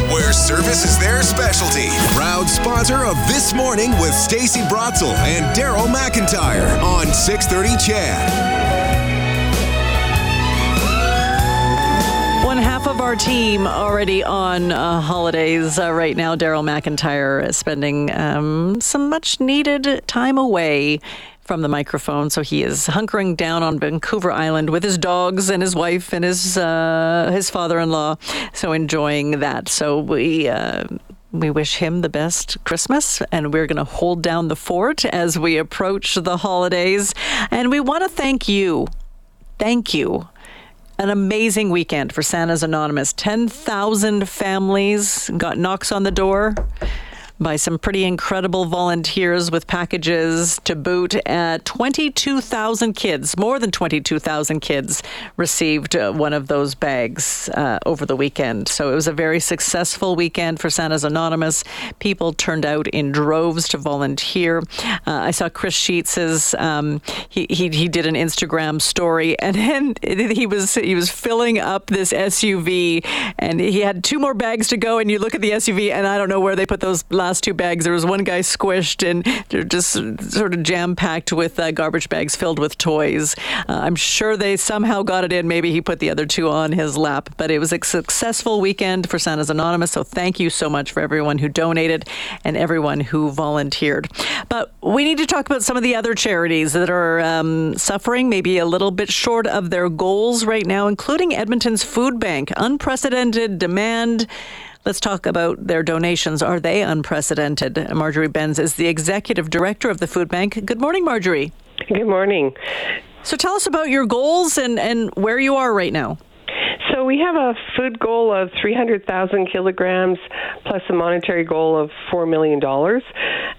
Where service is their specialty. Proud sponsor of This Morning with Stacey Brotzel and Daryl McIntyre on 630 CHED. One half of our team already on uh, holidays uh, right now. Daryl McIntyre is spending um, some much needed time away from the microphone. So he is hunkering down on Vancouver Island with his dogs and his wife and his uh, his father-in-law. So enjoying that. So we. Uh, we wish him the best Christmas, and we're going to hold down the fort as we approach the holidays. And we want to thank you. Thank you an amazing weekend for Santa's Anonymous. 10,000 families got knocks on the door by some pretty incredible volunteers with packages to boot. Uh, 22,000 kids, more than 22,000 kids, received uh, one of those bags uh, over the weekend. So it was a very successful weekend for Santa's Anonymous. People turned out in droves to volunteer. Uh, I saw Chris Sheets's, um, he, he, he did an Instagram story and then he was, he was filling up this SUV and he had two more bags to go. And you look at the SUV and I don't know where they put those last last two bags. There was one guy squished and just sort of jam packed with uh, garbage bags filled with toys. Uh, I'm sure they somehow got it in. Maybe he put the other two on his lap, but it was a successful weekend for Santa's Anonymous. So thank you so much for everyone who donated and everyone who volunteered. But we need to talk about some of the other charities that are um, suffering, maybe a little bit short of their goals right now, including Edmonton's Food Bank. Unprecedented demand Let's talk about their donations. Are they unprecedented? Marjorie Bencz is the executive director of the Food Bank. Good morning, Marjorie. Good morning. So tell us about your goals and, and where you are right now. So we have a food goal of 300,000 kilograms plus a monetary goal of $4 million.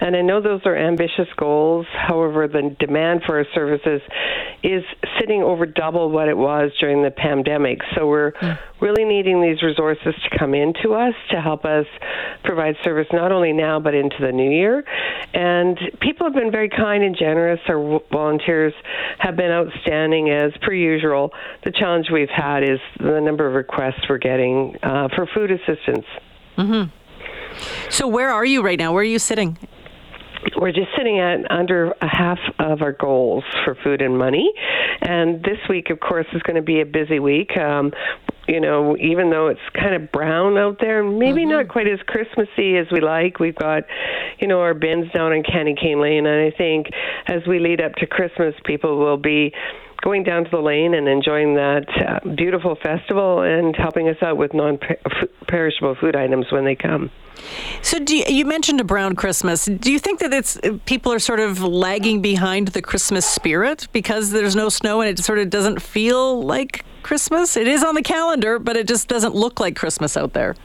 And I know those are ambitious goals. However, the demand for our services is sitting over double what it was during the pandemic. So we're mm. really needing these resources to come into us to help us provide service not only now but into the new year. And people have been very kind and generous. Our volunteers have been outstanding as per usual. The challenge we've had is the number of requests we're getting uh, for food assistance. Mm-hmm. So where are you right now? Where are you sitting? we're just sitting at under a half of our goals for food and money. And this week, of course, is going to be a busy week. Um, you know, even though it's kind of brown out there, maybe mm-hmm. not quite as Christmassy as we like. We've got, you know, our bins down in Candy Cane Lane, and I think as we lead up to Christmas, people will be going down to the lane and enjoying that uh, beautiful festival and helping us out with non-perishable food items when they come. So, you, you, mentioned a brown Christmas. Do you think that it's people are sort of lagging behind the Christmas spirit because there's no snow and it sort of doesn't feel like Christmas? It is on the calendar, but it just doesn't look like Christmas out there.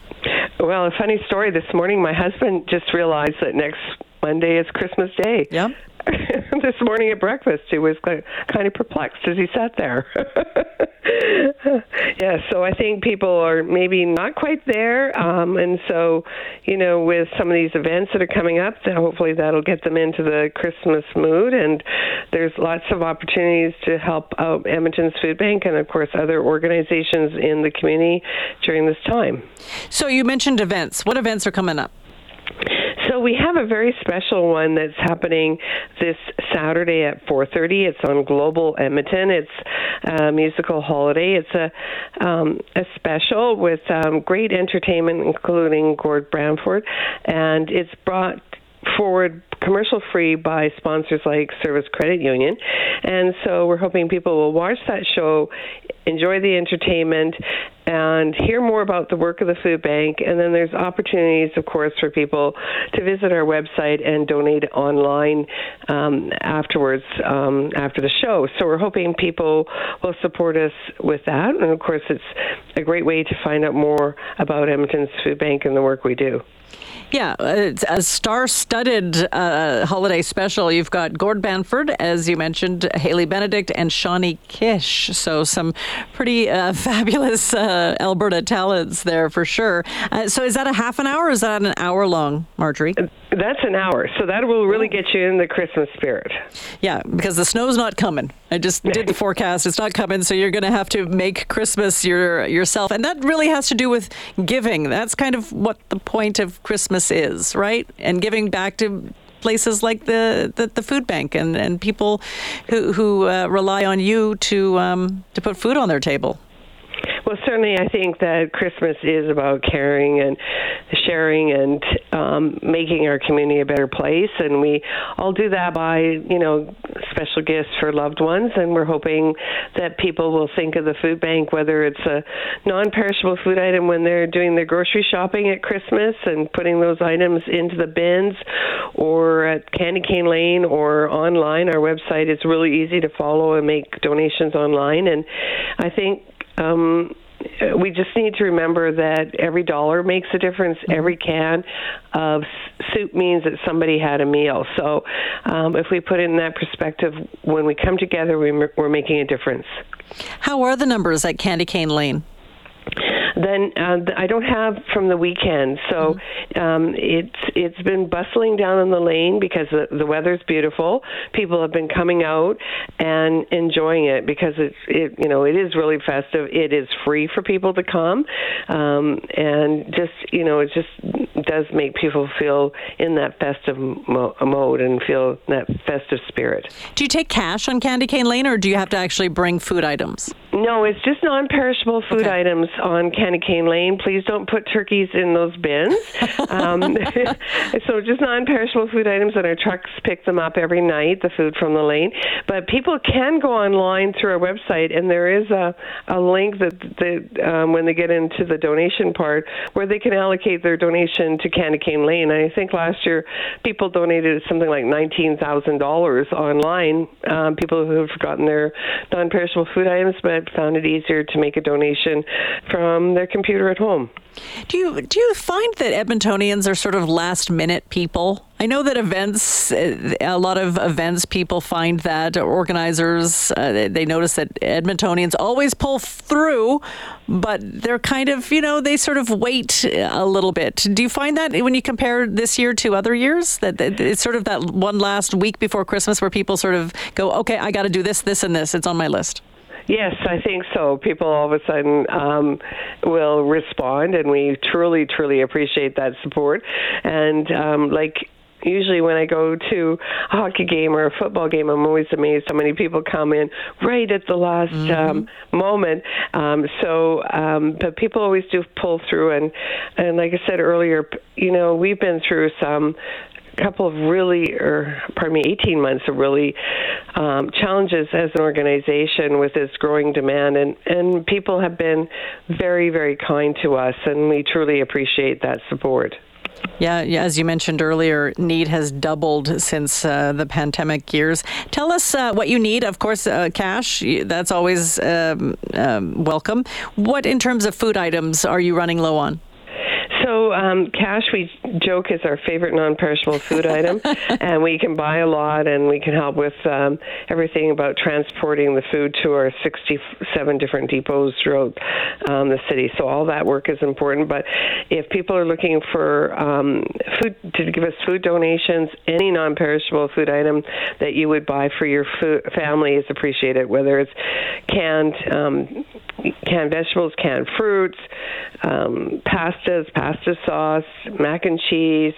Well, a funny story. This morning, my husband just realized that next Monday is Christmas Day. Yeah. this morning at breakfast. He was kind of perplexed as he sat there. yeah, so I think people are maybe not quite there, um, and so you know, with some of these events that are coming up, hopefully that'll get them into the Christmas mood. And there's lots of opportunities to help out Edmonton's Food Bank and, of course, other organizations in the community during this time. So you mentioned events. What events are coming up? We have a very special one that's happening this Saturday at 4:30. It's on Global Edmonton. It's a musical holiday. It's a um, a special with um, great entertainment, including Gord Bamford, and it's brought forward commercial free by sponsors like Service Credit Union. And so we're hoping people will watch that show, enjoy the entertainment, and hear more about the work of the food bank. And then there's opportunities, of course, for people to visit our website and donate online um, afterwards um, after the show. So we're hoping people will support us with that. And of course, it's a great way to find out more about Edmonton's Food Bank and the work we do. Yeah, it's a star-studded uh, uh, holiday special. You've got Gord Bamford, as you mentioned, Hailey Benedict, and Shawnee Kish. So some pretty uh, fabulous uh, Alberta talents there for sure. Uh, so is that a half an hour or is that an hour long, Marjorie? That's an hour. So that will really get you in the Christmas spirit. Yeah, because the snow's not coming. I just did the forecast. It's not coming, so you're going to have to make Christmas your yourself. And that really has to do with giving. That's kind of what the point of Christmas is, right? And giving back to places like the, the, the food bank and, and people who, who uh, rely on you to, um, to put food on their table. Certainly, I think that Christmas is about caring and sharing and um, making our community a better place, and we all do that by, you know, special gifts for loved ones. And we're hoping that people will think of the food bank, whether it's a non-perishable food item when they're doing their grocery shopping at Christmas and putting those items into the bins, or at Candy Cane Lane or online. Our website is really easy to follow and make donations online, and I think um, we just need to remember that every dollar makes a difference. Mm-hmm. Every can of soup means that somebody had a meal. So, um, if we put it in that perspective, when we come together, we're making a difference. How are the numbers at Candy Cane Lane? Then uh, I don't have from the weekend. So mm-hmm. um, it's it's been bustling down in the lane because the, the weather's beautiful. People have been coming out and enjoying it because it's it you know it is really festive. It is free for people to come, um, and just you know it just does make people feel in that festive mo- mode and feel that festive spirit. Do you take cash on Candy Cane Lane, or do you have to actually bring food items? No, it's just non-perishable food okay. items on Candy Cane Lane. Please don't put turkeys in those bins. um, so just non-perishable food items, and our trucks pick them up every night. The food from the lane, but people can go online through our website, and there is a, a link that, that um, when they get into the donation part, where they can allocate their donation to Candy Cane Lane. And I think last year people donated something like nineteen thousand dollars online. Um, people who have gotten their non-perishable food items, but found it easier to make a donation from their computer at home. Do you do you find that Edmontonians are sort of last minute people? I know that events, uh, a lot of events people find that organizers, uh, they notice that Edmontonians always pull through, but they're kind of, you know, they sort of wait a little bit. Do you find that when you compare this year to other years, that it's sort of that one last week before Christmas where people sort of go, okay, I got to do this, this, and this. It's on my list. Yes, I think so. People all of a sudden um, will respond, and we truly, truly appreciate that support. And um, like usually when I go to a hockey game or a football game, I'm always amazed how many people come in right at the last mm-hmm. um, moment. Um, so, um, but people always do pull through, and and like I said earlier, you know, we've been through some couple of really, or pardon me, 18 months of really um, challenges as an organization with this growing demand, and and people have been very, very kind to us, and we truly appreciate that support. Yeah, as you mentioned earlier, need has doubled since uh, the pandemic years. Tell us uh, what you need. Of course, uh, cash, that's always um, um, welcome. What, in terms of food items, are you running low on? So um, cash, we joke, is our favorite non-perishable food item, and we can buy a lot, and we can help with um, everything about transporting the food to our 67 different depots throughout um, the city. So all that work is important. But if people are looking for um, food to give us food donations, any non-perishable food item that you would buy for your food, family is appreciated. Whether it's canned um, canned vegetables, canned fruits, um, pastas, pasta sauce, mac and cheese,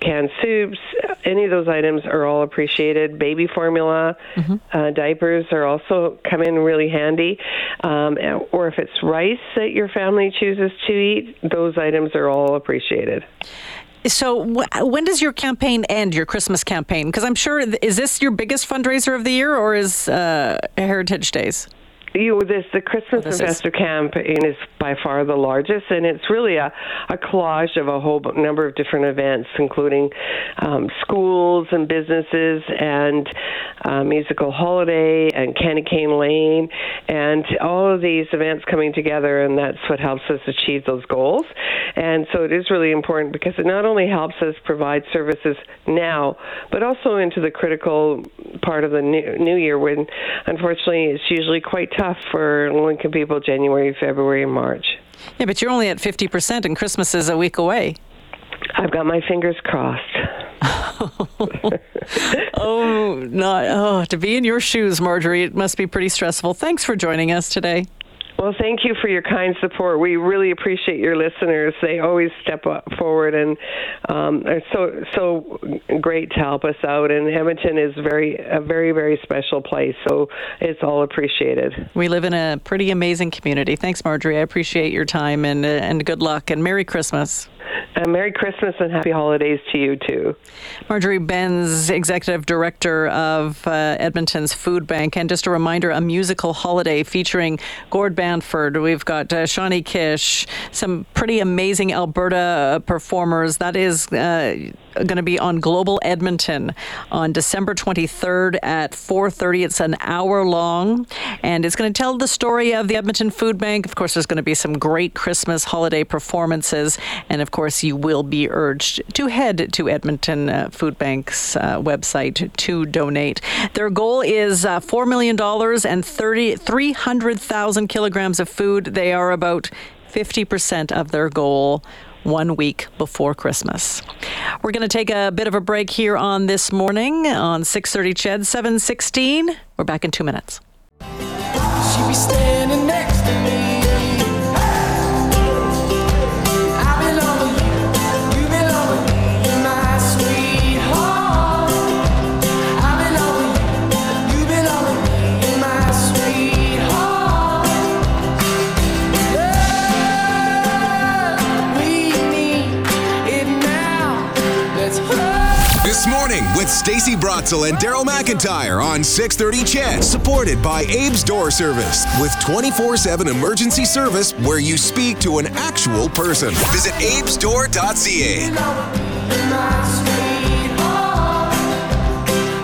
canned soups. Any of those items are all appreciated. Baby formula, mm-hmm. uh, diapers are also come in really handy. Um, or if it's rice that your family chooses to eat, those items are all appreciated. So, wh- when does your campaign end, your Christmas campaign? Because I'm sure, is this your biggest fundraiser of the year or is uh, Heritage Days? You this the Christmas this is- Investor Campaign is by far the largest, and it's really a, a collage of a whole number of different events, including um, schools and businesses, and uh, musical holiday, and Candy Cane Lane, and all of these events coming together, and that's what helps us achieve those goals. And so it is really important because it not only helps us provide services now, but also into the critical part of the new, new year when, unfortunately, it's usually quite tough for low income people January, February, and March. Yeah, but you're only at 50% and Christmas is a week away. I've got my fingers crossed. Oh, not oh, to be in your shoes, Marjorie, it must be pretty stressful. Thanks for joining us today. Well, thank you for your kind support. We really appreciate your listeners. They always step up forward and um, are so so great to help us out. And Edmonton is very a very very special place, so it's all appreciated. We live in a pretty amazing community. Thanks, Marjorie. I appreciate your time and and good luck and Merry Christmas. Uh, Merry Christmas and Happy Holidays to you too. Marjorie Bencz, Executive Director of uh, Edmonton's Food Bank. And just a reminder, a musical holiday featuring Gord Bamford. We've got uh, Shawnee Kish, some pretty amazing Alberta uh, performers. That is uh, going to be on Global Edmonton on December 23rd at 4.30. It's an hour long, and it's going to tell the story of the Edmonton Food Bank. Of course, there's going to be some great Christmas holiday performances, and of course, you will be urged to head to Edmonton uh, Food Bank's uh, website to donate. Their goal is uh, $4 million and 30, 300,000 kilograms of food. They are about 50% of their goal one week before Christmas. We're going to take a bit of a break here on this morning on 6:30 Ched 716. We're back in 2 minutes. Stacey Brotzel and Daryl McIntyre on 630 CHED, supported by Abe's Door Service with 24-7 emergency service where you speak to an actual person. Visit abesdoor.ca. My sweetheart.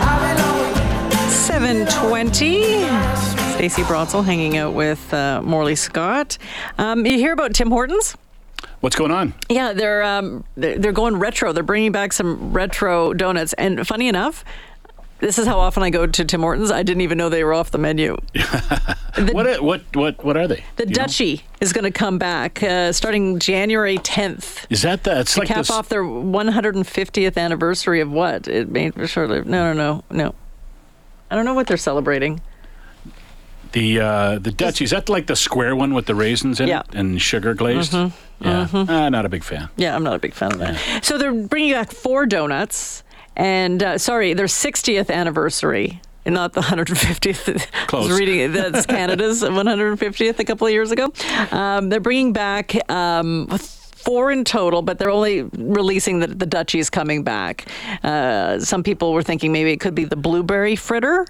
I belong with you. 720. Stacey Brotzel hanging out with uh, Morley Scott. Um, you hear about Tim Hortons? What's going on? Yeah, they're, um, they're going retro. They're bringing back some retro donuts. And funny enough, this is how often I go to Tim Hortons. I didn't even know they were off the menu. What are- what what what are they? The Do you know? Dutchie is going to come back uh, starting January 10th. Is that the? It's like cap this. off their 150th anniversary of what? It made short-lived. No, no, no, no. I don't know what they're celebrating. The uh, the Dutch is that like the square one with the raisins in Yeah. Mm-hmm. it and sugar glazed? Yeah, Ah, not a big fan. Yeah, I'm not a big fan of that. So they're bringing back four donuts, and uh, sorry, their 60th anniversary. and Not the 150th. I was reading it. That's Canada's 150th a couple of years ago. Um, they're bringing back um, four in total, but they're only releasing the, the Dutchies coming back. Uh, some people were thinking maybe it could be the blueberry fritter,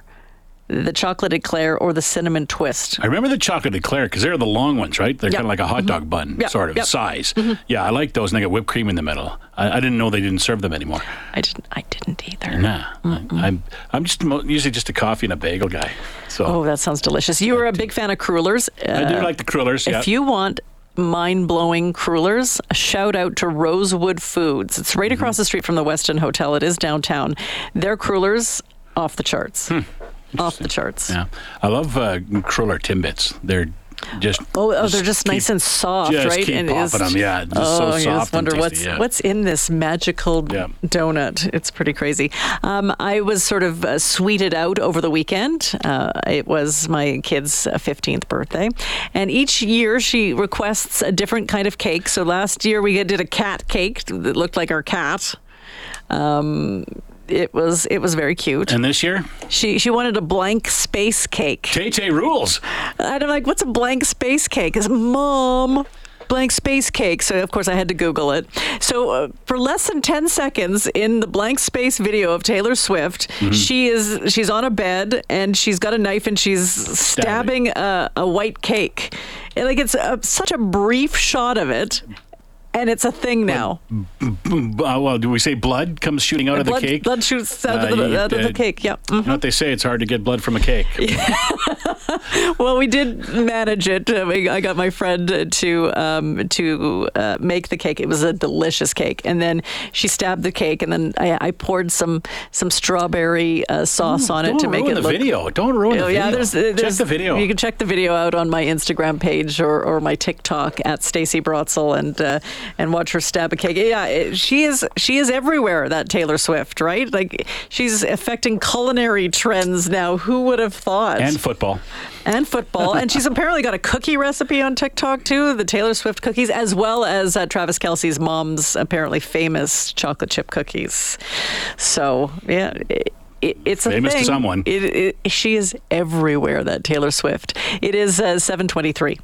the chocolate eclair, or the cinnamon twist. I remember the chocolate eclair because they're the long ones, right? They're Yep. kind of like a hot mm-hmm. dog bun, Yep. sort of Yep. size. Mm-hmm. Yeah, I like those, and they got whipped cream in the middle. I, I didn't know they didn't serve them anymore. I didn't. I didn't either. Nah, I, I'm I'm just mo- usually just a coffee and a bagel guy. So Oh, that sounds delicious. You were a big fan of crullers. I do Uh, like the crullers. Yeah. If you want mind blowing crullers, a shout out to Rosewood Foods. It's right mm-hmm. across the street from the Westin Hotel. It is downtown. Their crullers, off the charts. Hmm. Off the charts. yeah, I love uh, cruller timbits. They're just Oh, oh, they're just keep- nice and soft, just right? keep and popping 'em, yeah, just oh, so just soft and wonder tasty, what's yeah. what's in this magical Yeah. donut. It's pretty crazy. Um, I was sort of uh, sweeted out over the weekend. Uh, it was my kid's uh, 15th birthday, and each year she requests a different kind of cake. So last year we did a cat cake that looked like our cat. Um, it was it was very cute. And this year, She she wanted a blank space cake. Tay Tay rules. And I'm like, what's a blank space cake? Is mom, blank space cake. So of course I had to Google it. So uh, for less than ten seconds in the blank space video of Taylor Swift, Mm-hmm. she is she's on a bed and she's got a knife and she's stabbing a, a white cake. And, like it's a, such a brief shot of it. And it's a thing now. Uh, well, do we say blood comes shooting out of the cake? blood shoots out, Uh, of, the, you- out of the uh, cake. Yeah. You know what they say? It's hard to get blood from a cake. Well, we did manage it. Uh, I got my friend to um, to uh, make the cake. It was a delicious cake, and then she stabbed the cake, and then I, I poured some some strawberry uh, sauce on it to make it the look. video. Don't ruin the Oh, video. yeah, there's, there's Check the video. You can check the video out on my Instagram page or, or my TikTok at Stacey Brotzel and uh, and watch her stab a cake. Yeah, it- she is she is everywhere. That Taylor Swift, right? Like she's affecting culinary trends now. Who would have thought? and football. and football. and she's apparently got a cookie recipe on TikTok too, the Taylor Swift cookies, as well as uh, Travis Kelce's mom's apparently famous chocolate chip cookies. So yeah. It, it, it's a Famous to someone. It, it, she is everywhere. That Taylor Swift. It is uh, seven twenty-three.